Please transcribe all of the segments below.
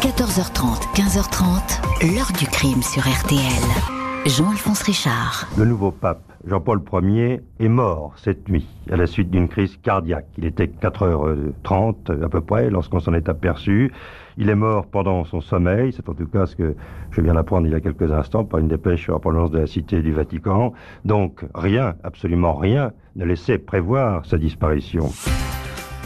14h30, 15h30, l'heure du crime sur RTL. Jean-Alphonse Richard. Le nouveau pape, Jean-Paul Ier, est mort cette nuit à la suite d'une crise cardiaque. Il était 4h30 à peu près lorsqu'on s'en est aperçu. Il est mort pendant son sommeil, c'est en tout cas ce que je viens d'apprendre il y a quelques instants par une dépêche sur la provenance de la Cité du Vatican. Donc rien, absolument rien, ne laissait prévoir sa disparition.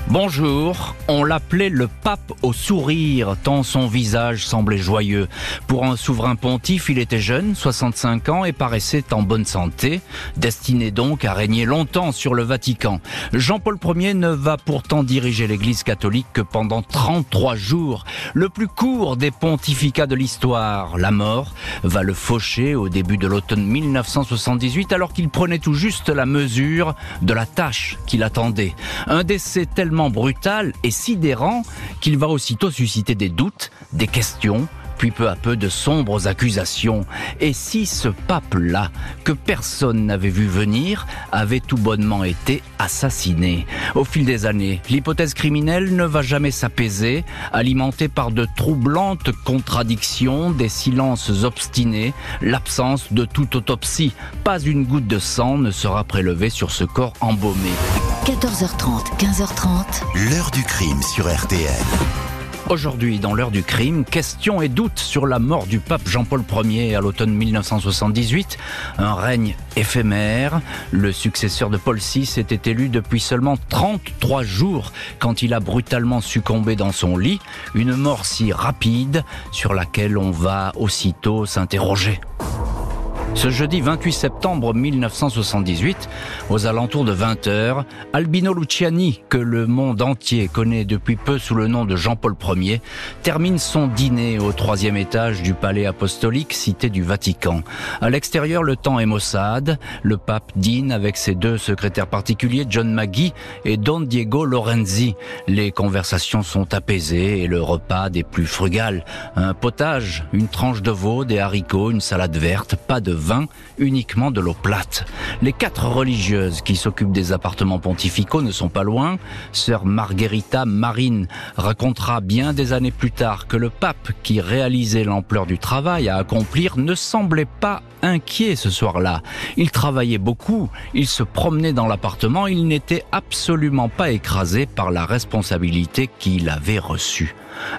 Bonjour, on l'appelait le pape au sourire, tant son visage semblait joyeux. Pour un souverain pontife, il était jeune, 65 ans, et paraissait en bonne santé, destiné donc à régner longtemps sur le Vatican. Jean-Paul Ier ne va pourtant diriger l'Église catholique que pendant 33 jours, le plus court des pontificats de l'histoire. La mort va le faucher au début de l'automne 1978, alors qu'il prenait tout juste la mesure de la tâche qu'il attendait. Un décès tellement brutal et sidérant qu'il va aussitôt susciter des doutes, des questions, puis peu à peu de sombres accusations. Et si ce pape-là, que personne n'avait vu venir, avait tout bonnement été assassiné? Au fil des années, l'hypothèse criminelle ne va jamais s'apaiser, alimentée par de troublantes contradictions, des silences obstinés, l'absence de toute autopsie. Pas une goutte de sang ne sera prélevée sur ce corps embaumé. 14h30, 15h30. L'heure du crime sur RTL. Aujourd'hui, dans l'heure du crime, questions et doutes sur la mort du pape Jean-Paul Ier à l'automne 1978. Un règne éphémère. Le successeur de Paul VI était élu depuis seulement 33 jours quand il a brutalement succombé dans son lit. Une mort si rapide sur laquelle on va aussitôt s'interroger. Ce jeudi 28 septembre 1978, aux alentours de 20h, Albino Luciani, que le monde entier connaît depuis peu sous le nom de Jean-Paul Ier, termine son dîner au troisième étage du palais apostolique cité du Vatican. À l'extérieur, le temps est maussade. Le pape dîne avec ses deux secrétaires particuliers, John Maggie et Don Diego Lorenzi. Les conversations sont apaisées et le repas des plus frugales. Un potage, une tranche de veau, des haricots, une salade verte, pas de uniquement de l'eau plate. Les quatre religieuses qui s'occupent des appartements pontificaux ne sont pas loin. Sœur Margherita Marine racontera bien des années plus tard que le pape qui réalisait l'ampleur du travail à accomplir ne semblait pas inquiet ce soir-là. Il travaillait beaucoup, il se promenait dans l'appartement, il n'était absolument pas écrasé par la responsabilité qu'il avait reçue.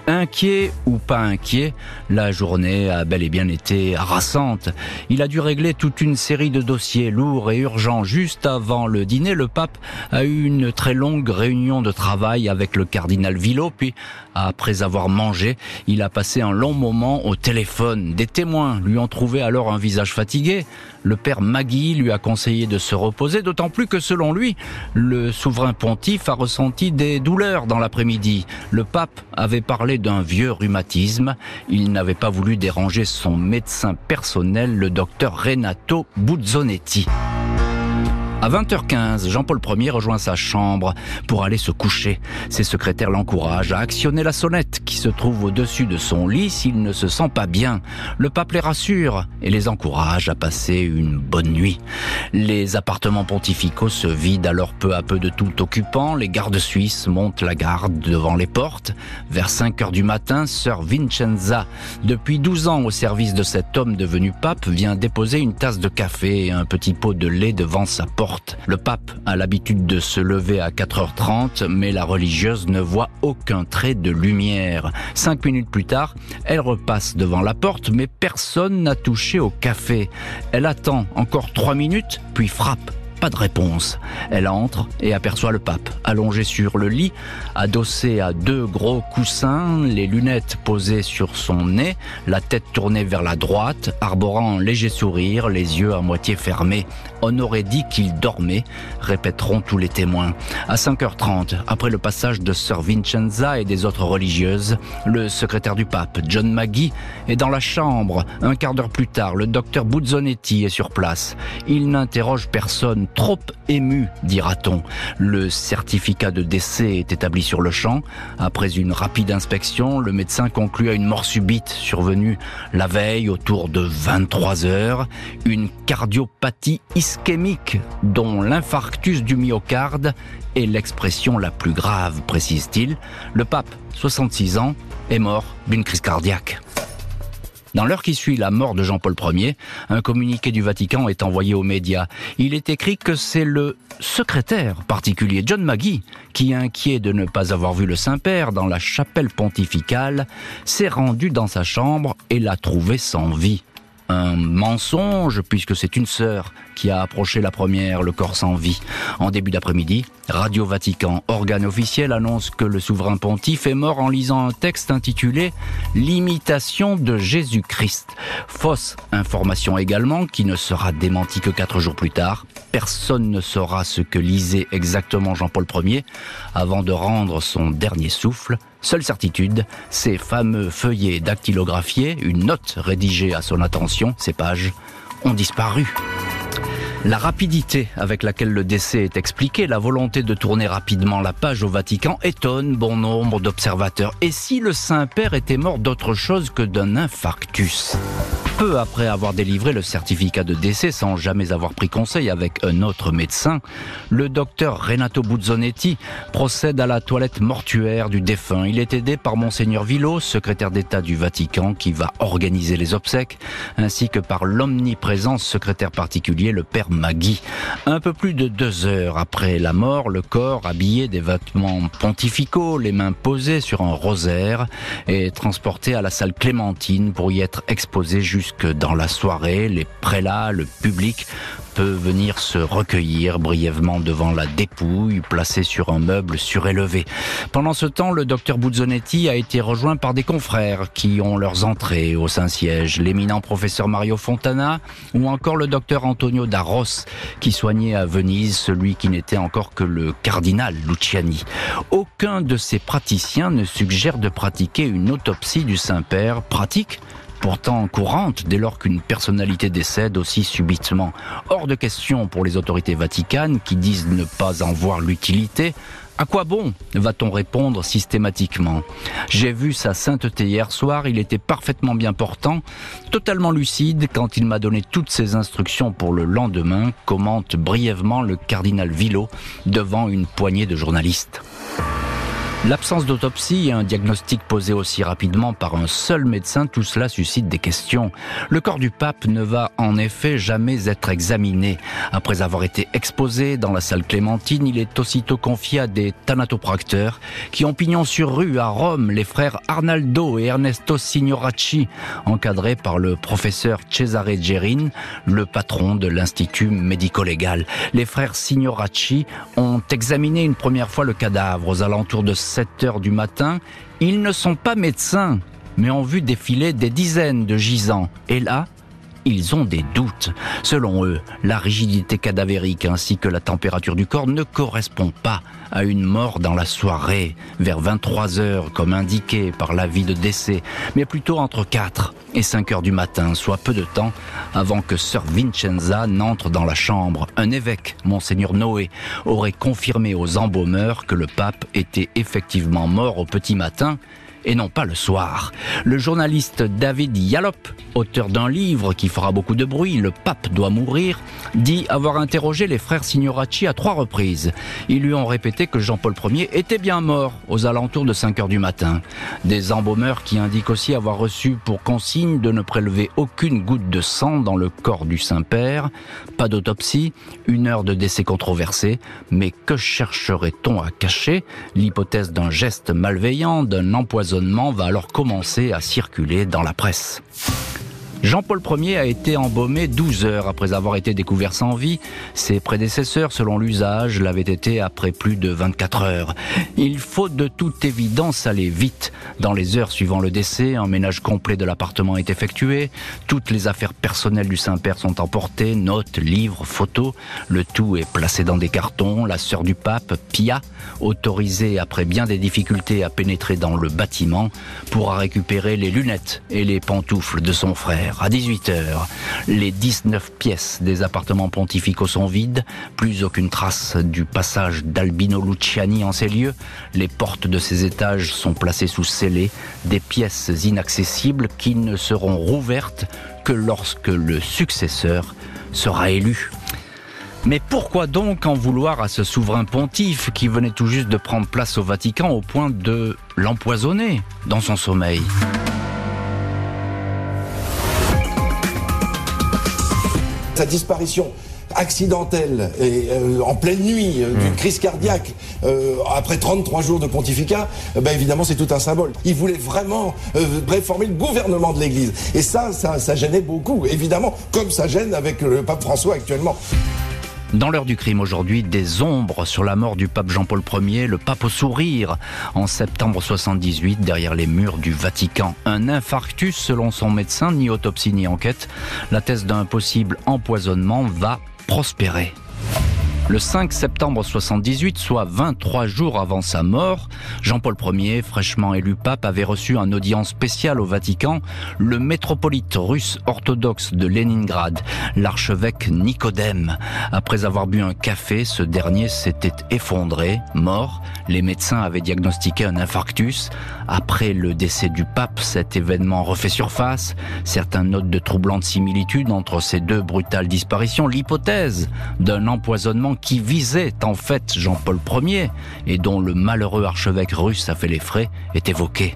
Inquiet ou pas inquiet, la journée a bel et bien été harassante. Il a dû régler toute une série de dossiers lourds et urgents. Juste avant le dîner, le pape a eu une très longue réunion de travail avec le cardinal Villot, puis après avoir mangé, il a passé un long moment au téléphone. Des témoins lui ont trouvé alors un visage fatigué. Le père Magui lui a conseillé de se reposer, d'autant plus que selon lui, le souverain pontife a ressenti des douleurs dans l'après-midi. Le pape avait parlé d'un vieux rhumatisme. Il n'avait pas voulu déranger son médecin personnel, le docteur Renato Buzzonetti. À 20h15, Jean-Paul Ier rejoint sa chambre pour aller se coucher. Ses secrétaires l'encouragent à actionner la sonnette qui se trouve au-dessus de son lit s'il ne se sent pas bien. Le pape les rassure et les encourage à passer une bonne nuit. Les appartements pontificaux se vident alors peu à peu de tout occupant. Les gardes suisses montent la garde devant les portes. Vers 5 heures du matin, sœur Vincenza, depuis 12 ans au service de cet homme devenu pape, vient déposer une tasse de café et un petit pot de lait devant sa porte. Le pape a l'habitude de se lever à 4h30, mais la religieuse ne voit aucun trait de lumière. Cinq minutes plus tard, elle repasse devant la porte, mais personne n'a touché au café. Elle attend encore trois minutes, puis frappe de réponse. Elle entre et aperçoit le pape, allongé sur le lit, adossé à deux gros coussins, les lunettes posées sur son nez, la tête tournée vers la droite, arborant un léger sourire, les yeux à moitié fermés. On aurait dit qu'il dormait, répéteront tous les témoins. À 5h30, après le passage de Sir Vincenza et des autres religieuses, le secrétaire du pape, John Maggie, est dans la chambre. Un quart d'heure plus tard, le docteur Buzzonetti est sur place. Il n'interroge personne trop ému, dira-t-on. Le certificat de décès est établi sur le champ. Après une rapide inspection, le médecin conclut à une mort subite survenue la veille autour de 23 heures. Une cardiopathie ischémique dont l'infarctus du myocarde est l'expression la plus grave, précise-t-il. Le pape, 66 ans, est mort d'une crise cardiaque. Dans l'heure qui suit la mort de Jean-Paul Ier, un communiqué du Vatican est envoyé aux médias. Il est écrit que c'est le secrétaire particulier John Maggie qui, inquiet de ne pas avoir vu le Saint-Père dans la chapelle pontificale, s'est rendu dans sa chambre et l'a trouvé sans vie un mensonge puisque c'est une sœur qui a approché la première, le corps sans vie. En début d'après-midi, Radio Vatican, organe officiel, annonce que le souverain pontife est mort en lisant un texte intitulé L'imitation de Jésus-Christ. Fausse information également qui ne sera démentie que quatre jours plus tard. Personne ne saura ce que lisait exactement Jean-Paul Ier avant de rendre son dernier souffle. Seule certitude, ces fameux feuillets dactylographiés, une note rédigée à son attention, ces pages, ont disparu. La rapidité avec laquelle le décès est expliqué, la volonté de tourner rapidement la page au Vatican étonne bon nombre d'observateurs. Et si le Saint-Père était mort d'autre chose que d'un infarctus? Peu après avoir délivré le certificat de décès sans jamais avoir pris conseil avec un autre médecin, le docteur Renato Buzzonetti procède à la toilette mortuaire du défunt. Il est aidé par monseigneur Villot, secrétaire d'État du Vatican, qui va organiser les obsèques, ainsi que par l'omniprésent secrétaire particulier, le père Magui. Un peu plus de deux heures après la mort, le corps, habillé des vêtements pontificaux, les mains posées sur un rosaire, est transporté à la salle Clémentine pour y être exposé jusque dans la soirée. Les prélats, le public peut venir se recueillir brièvement devant la dépouille placée sur un meuble surélevé. Pendant ce temps, le docteur Buzzonetti a été rejoint par des confrères qui ont leurs entrées au Saint-Siège, l'éminent professeur Mario Fontana ou encore le docteur Antonio Darros qui soignait à Venise celui qui n'était encore que le cardinal Luciani. Aucun de ces praticiens ne suggère de pratiquer une autopsie du Saint-Père, pratique pourtant courante dès lors qu'une personnalité décède aussi subitement. Hors de question pour les autorités vaticanes qui disent ne pas en voir l'utilité. À quoi bon va-t-on répondre systématiquement? J'ai vu sa sainteté hier soir, il était parfaitement bien portant, totalement lucide quand il m'a donné toutes ses instructions pour le lendemain, commente brièvement le cardinal Villot devant une poignée de journalistes. L'absence d'autopsie et un diagnostic posé aussi rapidement par un seul médecin, tout cela suscite des questions. Le corps du pape ne va en effet jamais être examiné. Après avoir été exposé dans la salle Clémentine, il est aussitôt confié à des thanatopracteurs qui ont pignon sur rue à Rome les frères Arnaldo et Ernesto Signoracci, encadrés par le professeur Cesare Gerin, le patron de l'Institut médico-légal. Les frères Signoracci ont examiné une première fois le cadavre aux alentours de 7 heures du matin, ils ne sont pas médecins, mais ont vu défiler des dizaines de gisants. Et là, ils ont des doutes. Selon eux, la rigidité cadavérique ainsi que la température du corps ne correspond pas à une mort dans la soirée, vers 23 heures comme indiqué par l'avis de décès, mais plutôt entre 4 et 5 heures du matin, soit peu de temps avant que sœur Vincenza n'entre dans la chambre. Un évêque, monseigneur Noé, aurait confirmé aux embaumeurs que le pape était effectivement mort au petit matin et non pas le soir. Le journaliste David Yalop, auteur d'un livre qui fera beaucoup de bruit, Le pape doit mourir, dit avoir interrogé les frères Signoracci à trois reprises. Ils lui ont répété que Jean-Paul Ier était bien mort aux alentours de 5 heures du matin. Des embaumeurs qui indiquent aussi avoir reçu pour consigne de ne prélever aucune goutte de sang dans le corps du Saint-Père. Pas d'autopsie, une heure de décès controversé, mais que chercherait-on à cacher L'hypothèse d'un geste malveillant, d'un empoisonnement va alors commencer à circuler dans la presse. Jean-Paul Ier a été embaumé 12 heures après avoir été découvert sans vie. Ses prédécesseurs, selon l'usage, l'avaient été après plus de 24 heures. Il faut de toute évidence aller vite. Dans les heures suivant le décès, un ménage complet de l'appartement est effectué. Toutes les affaires personnelles du Saint-Père sont emportées, notes, livres, photos. Le tout est placé dans des cartons. La sœur du pape, Pia, autorisée après bien des difficultés à pénétrer dans le bâtiment, pourra récupérer les lunettes et les pantoufles de son frère. À 18h, les 19 pièces des appartements pontificaux sont vides, plus aucune trace du passage d'Albino Luciani en ces lieux, les portes de ces étages sont placées sous scellés, des pièces inaccessibles qui ne seront rouvertes que lorsque le successeur sera élu. Mais pourquoi donc en vouloir à ce souverain pontife qui venait tout juste de prendre place au Vatican au point de l'empoisonner dans son sommeil? Sa disparition accidentelle et euh, en pleine nuit euh, d'une mmh. crise cardiaque euh, après 33 jours de pontificat, ben évidemment c'est tout un symbole. Il voulait vraiment réformer le gouvernement de l'Église et ça, ça, ça gênait beaucoup, évidemment, comme ça gêne avec le pape François actuellement. Dans l'heure du crime aujourd'hui, des ombres sur la mort du pape Jean-Paul Ier, le pape au sourire, en septembre 78, derrière les murs du Vatican. Un infarctus selon son médecin, ni autopsie ni enquête. La thèse d'un possible empoisonnement va prospérer. Le 5 septembre 78, soit 23 jours avant sa mort, Jean-Paul Ier, fraîchement élu pape, avait reçu un audience spéciale au Vatican le métropolite russe orthodoxe de Leningrad, l'archevêque Nicodème. Après avoir bu un café, ce dernier s'était effondré, mort. Les médecins avaient diagnostiqué un infarctus. Après le décès du pape, cet événement refait surface. Certains notent de troublantes similitudes entre ces deux brutales disparitions. L'hypothèse d'un empoisonnement qui visait en fait Jean-Paul Ier et dont le malheureux archevêque russe a fait les frais est évoqué.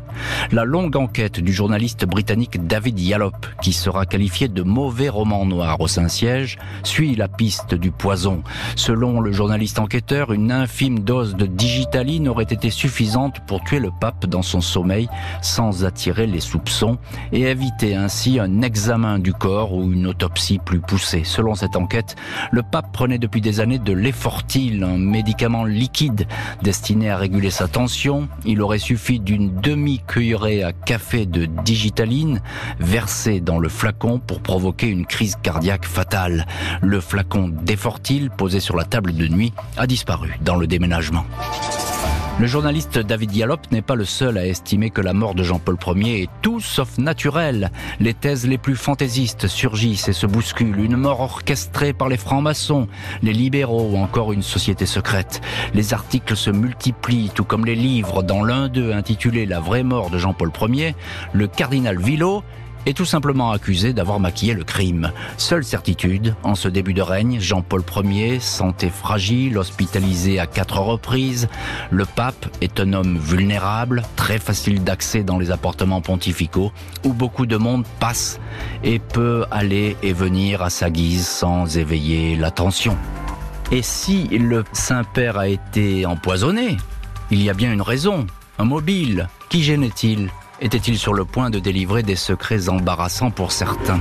La longue enquête du journaliste britannique David Yallop, qui sera qualifié de mauvais roman noir au Saint-Siège, suit la piste du poison. Selon le journaliste enquêteur, une infime dose de digitaline aurait été suffisante pour tuer le pape dans son sommeil sans attirer les soupçons et éviter ainsi un examen du corps ou une autopsie plus poussée. Selon cette enquête, le pape prenait depuis des années de de un médicament liquide destiné à réguler sa tension. Il aurait suffi d'une demi-cuillerée à café de digitaline versée dans le flacon pour provoquer une crise cardiaque fatale. Le flacon d'effortil posé sur la table de nuit a disparu dans le déménagement. Le journaliste David Dialop n'est pas le seul à estimer que la mort de Jean-Paul Ier est tout sauf naturelle. Les thèses les plus fantaisistes surgissent et se bousculent. Une mort orchestrée par les francs-maçons, les libéraux ou encore une société secrète. Les articles se multiplient, tout comme les livres. Dans l'un d'eux intitulé La vraie mort de Jean-Paul Ier, le cardinal Villot est tout simplement accusé d'avoir maquillé le crime. Seule certitude, en ce début de règne, Jean-Paul Ier, santé fragile, hospitalisé à quatre reprises, le pape est un homme vulnérable, très facile d'accès dans les appartements pontificaux, où beaucoup de monde passe et peut aller et venir à sa guise sans éveiller l'attention. Et si le Saint-Père a été empoisonné, il y a bien une raison, un mobile. Qui gênait-il? Était-il sur le point de délivrer des secrets embarrassants pour certains?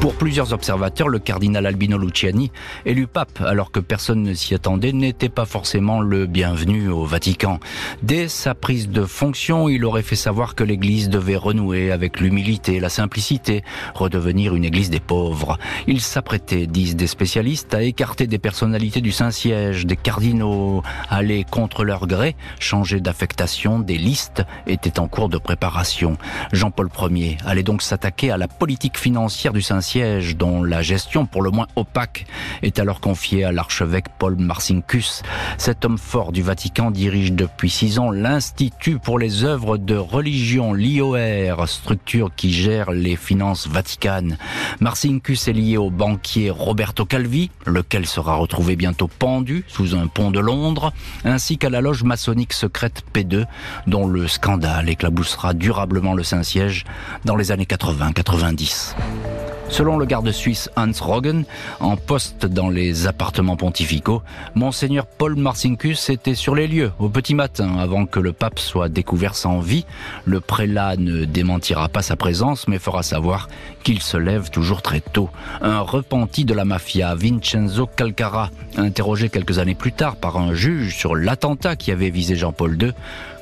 Pour plusieurs observateurs, le cardinal Albino Luciani, élu pape alors que personne ne s'y attendait, n'était pas forcément le bienvenu au Vatican. Dès sa prise de fonction, il aurait fait savoir que l'Église devait renouer avec l'humilité, la simplicité, redevenir une Église des pauvres. Il s'apprêtait, disent des spécialistes, à écarter des personnalités du Saint-Siège, des cardinaux, aller contre leur gré, changer d'affectation, des listes étaient en cours de préparation. Jean-Paul Ier allait donc s'attaquer à la politique financière du Saint-Siège siège dont la gestion pour le moins opaque est alors confiée à l'archevêque Paul Marcinkus. Cet homme fort du Vatican dirige depuis six ans l'Institut pour les œuvres de religion, l'IOR, structure qui gère les finances vaticanes. Marcinkus est lié au banquier Roberto Calvi, lequel sera retrouvé bientôt pendu sous un pont de Londres, ainsi qu'à la loge maçonnique secrète P2, dont le scandale éclaboussera durablement le Saint-Siège dans les années 80-90. Selon le garde suisse Hans Roggen, en poste dans les appartements pontificaux, monseigneur Paul Marcinkus était sur les lieux au petit matin avant que le pape soit découvert sans vie. Le prélat ne démentira pas sa présence mais fera savoir qu'il se lève toujours très tôt. Un repenti de la mafia, Vincenzo Calcara, interrogé quelques années plus tard par un juge sur l'attentat qui avait visé Jean-Paul II,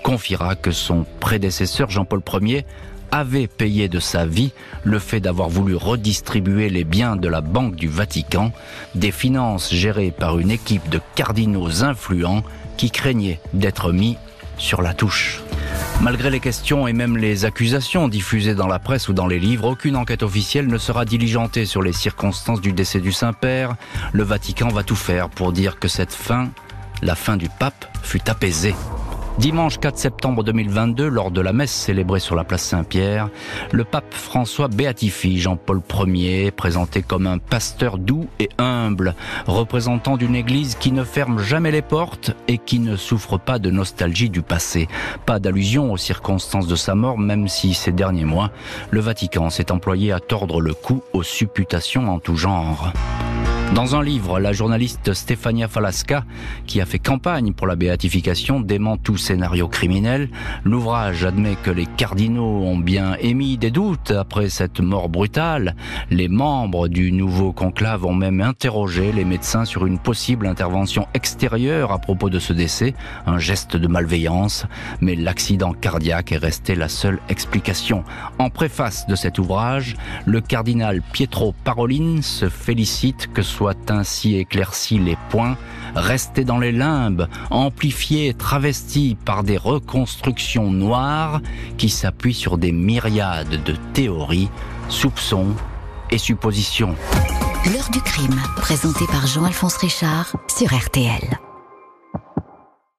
confiera que son prédécesseur Jean-Paul Ier avait payé de sa vie le fait d'avoir voulu redistribuer les biens de la Banque du Vatican, des finances gérées par une équipe de cardinaux influents qui craignaient d'être mis sur la touche. Malgré les questions et même les accusations diffusées dans la presse ou dans les livres, aucune enquête officielle ne sera diligentée sur les circonstances du décès du Saint-Père. Le Vatican va tout faire pour dire que cette fin, la fin du pape, fut apaisée. Dimanche 4 septembre 2022, lors de la messe célébrée sur la place Saint-Pierre, le pape François béatifie Jean-Paul Ier, présenté comme un pasteur doux et humble, représentant d'une église qui ne ferme jamais les portes et qui ne souffre pas de nostalgie du passé. Pas d'allusion aux circonstances de sa mort, même si ces derniers mois, le Vatican s'est employé à tordre le cou aux supputations en tout genre. Dans un livre, la journaliste Stefania Falasca, qui a fait campagne pour la béatification, dément tout scénario criminel. L'ouvrage admet que les cardinaux ont bien émis des doutes après cette mort brutale. Les membres du nouveau conclave ont même interrogé les médecins sur une possible intervention extérieure à propos de ce décès, un geste de malveillance, mais l'accident cardiaque est resté la seule explication. En préface de cet ouvrage, le cardinal Pietro Parolin se félicite que soit ainsi éclaircis les points, restés dans les limbes, amplifiés et travestis par des reconstructions noires qui s'appuient sur des myriades de théories, soupçons et suppositions. L'heure du crime, présenté par Jean-Alphonse Richard sur RTL.